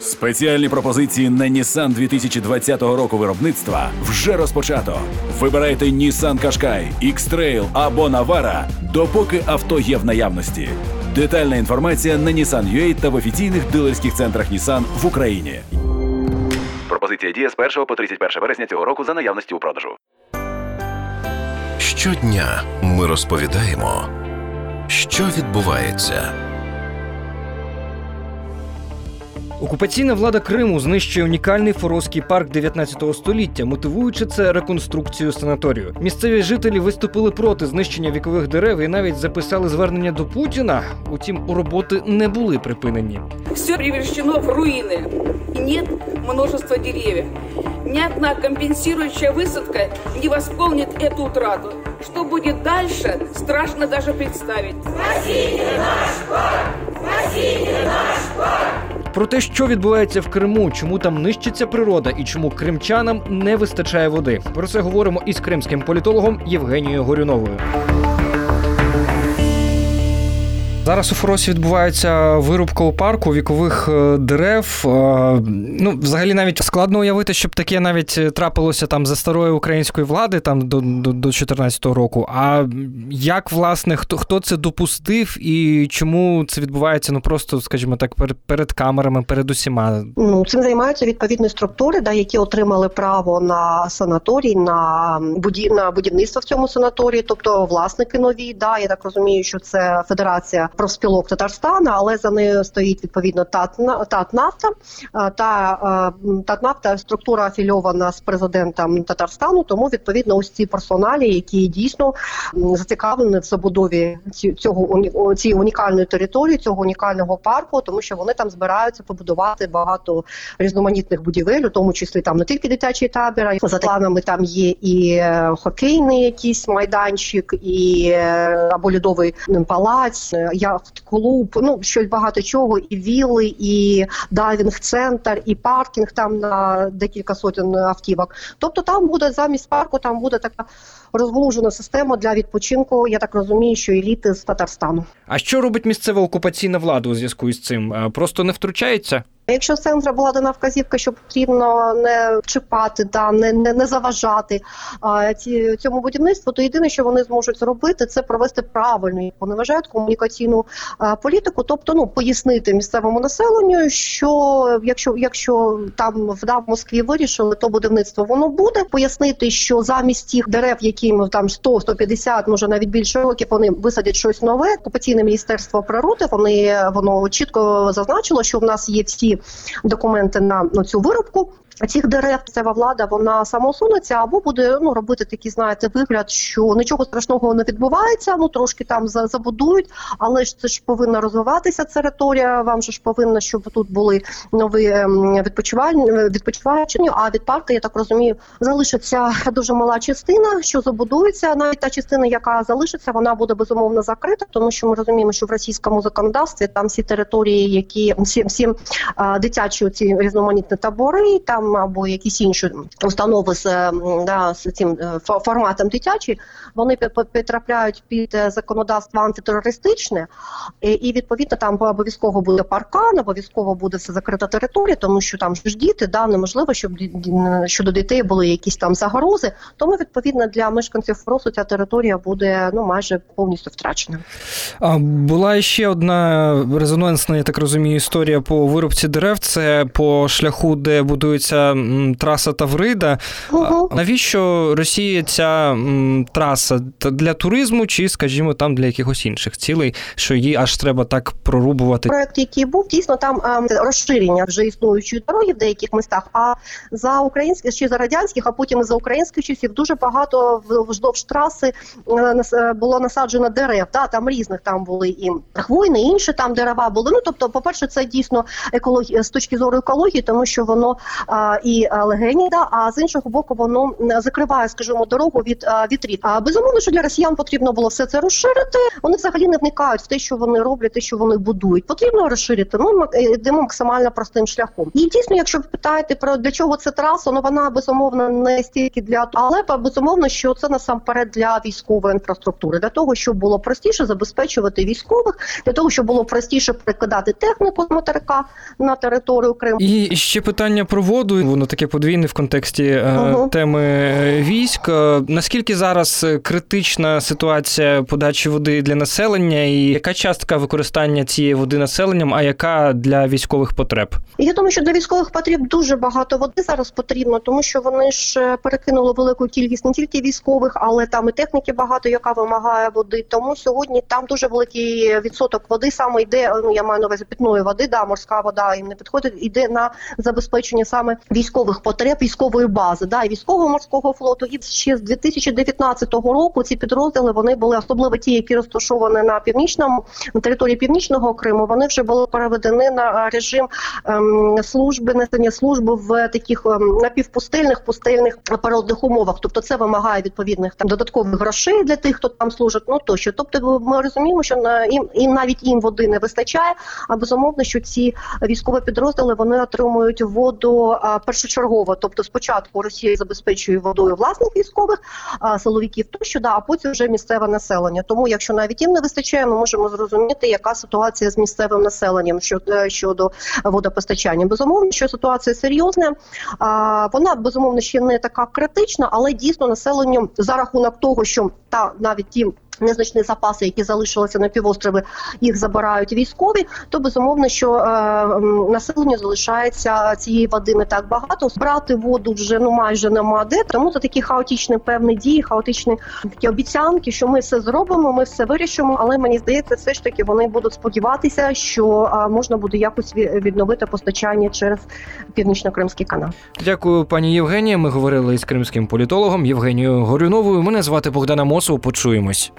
Спеціальні пропозиції на Nissan 2020 року виробництва вже розпочато. Вибирайте Nissan Qashqai, X-Trail або Navara, допоки авто є в наявності. Детальна інформація на Nissan.ua та в офіційних дилерських центрах Nissan в Україні. Пропозиція діє з 1 по 31 вересня цього року за наявності у продажу. Щодня ми розповідаємо, що відбувається. Окупаційна влада Криму знищує унікальний форозький парк 19 століття, мотивуючи це реконструкцією санаторію. Місцеві жителі виступили проти знищення вікових дерев і навіть записали звернення до Путіна. Утім, у роботи не були припинені. Все превращено в руины. И нет множества деревьев. Ни одна компенсирующая высадка не восполнит эту утрату. Что будет дальше, страшно даже представить. Про те, що відбувається в Криму, чому там нищиться природа і чому кримчанам не вистачає води. Про це говоримо із кримським політологом Євгенією Горюновою. Зараз у Форосі відбувається вирубка у парку вікових е, дерев. Е, Ну, взагалі, навіть складно уявити, щоб таке навіть трапилося там за старої української влади, там до, до, до 14-го року. А як власне хто хто це допустив і чому це відбувається? Ну просто, скажімо так, перед, перед камерами, перед усіма. Ну цим займаються відповідні структури, да, які отримали право на санаторій, на буді... на будівництво в цьому санаторії, тобто власники нові. Да, я так розумію, що це Федерація профспілок Татарстана, але за нею стоїть відповідно Татна- Татнафта. Та Татнафта структура афільована з президентом Татарстану, тому відповідно ось ці персоналі, які дійсно зацікавлені в забудові цього цієї унікальної території, цього унікального парку, тому що вони там збираються побудувати багато різноманітних будівель, у тому числі там не тільки дитячий табір, за планами там є і е, хокейний якийсь майданчик, і е, або льодовий палац, яхт-клуб, ну щось багато чого, і віли, і дайвінг-центр, і паркінг там на декілька сотень автівок. Тобто там буде замість парку, там буде така розглужена система для відпочинку. Я так розумію, що еліти з Татарстану. А що робить місцева окупаційна влада у зв'язку із цим? Е, Просто не втручається? Якщо з центру була дана вказівка, що потрібно не чіпати, да, не, не, не заважати а, ці, цьому будівництву, то єдине, що вони зможуть зробити, це провести правильну, вважають, комунікаційну а, політику, тобто ну пояснити місцевому населенню, що якщо, якщо там да, в Москві вирішили, то будівництво воно буде. Пояснити, що замість тих дерев, які там 100, 150, може навіть більше років, вони висадять щось нове. Окупаційне міністерство природи вони воно чітко зазначило, що в нас є всі документи на, на цю вирубку. Цих дерев місцева влада вона самоусунеться або буде ну робити такий, знаєте, вигляд, що нічого страшного не відбувається. Ну трошки там забудують, але ж це ж повинна розвиватися територія. Вам же ж повинно, щоб тут були нові ем, відпочивальні відпочиваючі. А від парку, я так розумію, залишиться дуже мала частина, що забудується. Навіть та частина, яка залишиться, вона буде безумовно закрита, тому що ми розуміємо, що в російському законодавстві там всі території, які всі, всі а, дитячі ці різноманітні табори, там або якісь інші установи з, е, да, з цим е, форматом дитячі, вони потрапляють під е, законодавство антитерористичне, і, відповідно там обов'язково буде паркан, обов'язково буде все закрита територія, тому що там ж діти, да, неможливо, щоб щодо дітей були якісь там загрози. Тому відповідно для мешканців Фросу ця територія буде ну майже повністю втрачена. Була ще одна резонансна, я так розумію, історія по вирубці дерев. Це по шляху, де будується м, траса Таврида. Угу. Навіщо Росії ця траса для туризму, чи, скажімо, там для якихось інших цілей, що її аж треба так прорубувати? Проект, який був, дійсно там розширення вже існуючої дороги в деяких містах. А за українських ще за радянських, а потім і за українських часів дуже багато вздовж траси е, е, було насаджено дерев. Да, там різних там були і хвойні, і інші там дерева були. Ну тобто, по перше, це дійсно екологія з точки зору екології, тому що воно а, і а, легені, да, а з іншого боку, воно закриває, скажімо, дорогу від а, вітрів. А безумовно, що для росіян потрібно було все це розширити. Вони взагалі не вникають в те, що вони роблять, те, що вони будують. Потрібно розширити. Ми е, йдемо максимально простим шляхом. І дійсно, якщо ви питаєте про для чого це траса, ну вона безумовно не стільки для Алепа, безумовно, що це насамперед для військової інфраструктури, для того, щоб було простіше забезпечувати військових, для того, щоб було простіше перекидати техніку з материка на територію Криму. І ще питання про воду. Воно таке подвійне в контексті Ага. теми е, військ. Е, Наскільки зараз критична ситуація подачі води для населення, і яка частка використання цієї води населенням, а яка для військових потреб? Я думаю, що для військових потріб дуже багато води зараз потрібно, тому що вони ж перекинули велику кількість не тільки військових, але там і техніки багато, яка вимагає води. Тому сьогодні там дуже великий відсоток води саме йде. Ну я маю на увазі питної води, да, морська вода їм не підходить. Іде на забезпечення саме військових потреб, військової бази, да, і військового морського флоту. І ще з 2019 року ці підрозділи вони були особливо ті, які розташовані на північному на території північного Криму. Вони вже були переведені на режим ем, служби несення служби в таких ем, напівпустельних пустельних природних умовах. Тобто це вимагає відповідних там додаткових грошей для тих, хто там служить. Ну тощо. Тобто, ми розуміємо, що на їм і навіть їм води не вистачає. А безумовно, що ці військові підрозділи вони отримують воду першочергово. Тобто, спочатку Росія забезпечує водою власних військових силовиків, тощо да, а потім вже місцеве населення. Тому, якщо навіть їм не вистачає, ми можемо зрозуміти, яка ситуація з місцевим населенням щодо, щодо водопостачання. Безумовно, що ситуація серйозна. Вона безумовно ще не така критична, але дійсно населенню за рахунок того, що та навіть ті. Незначні запаси, які залишилися на півострові, їх забирають військові. То безумовно, що е, населенню залишається цієї води не так багато. Збрати воду вже ну майже нема де. Тому це такі хаотичні певні дії, хаотичні такі обіцянки, що ми все зробимо, ми все вирішимо. Але мені здається, все ж таки вони будуть сподіватися, що е, можна буде якось ві- відновити постачання через північно-кримський канал. Дякую, пані Євгенія. Ми говорили із кримським політологом Євгенією Горюновою. Мене звати Богдана Мосов. Почуємось.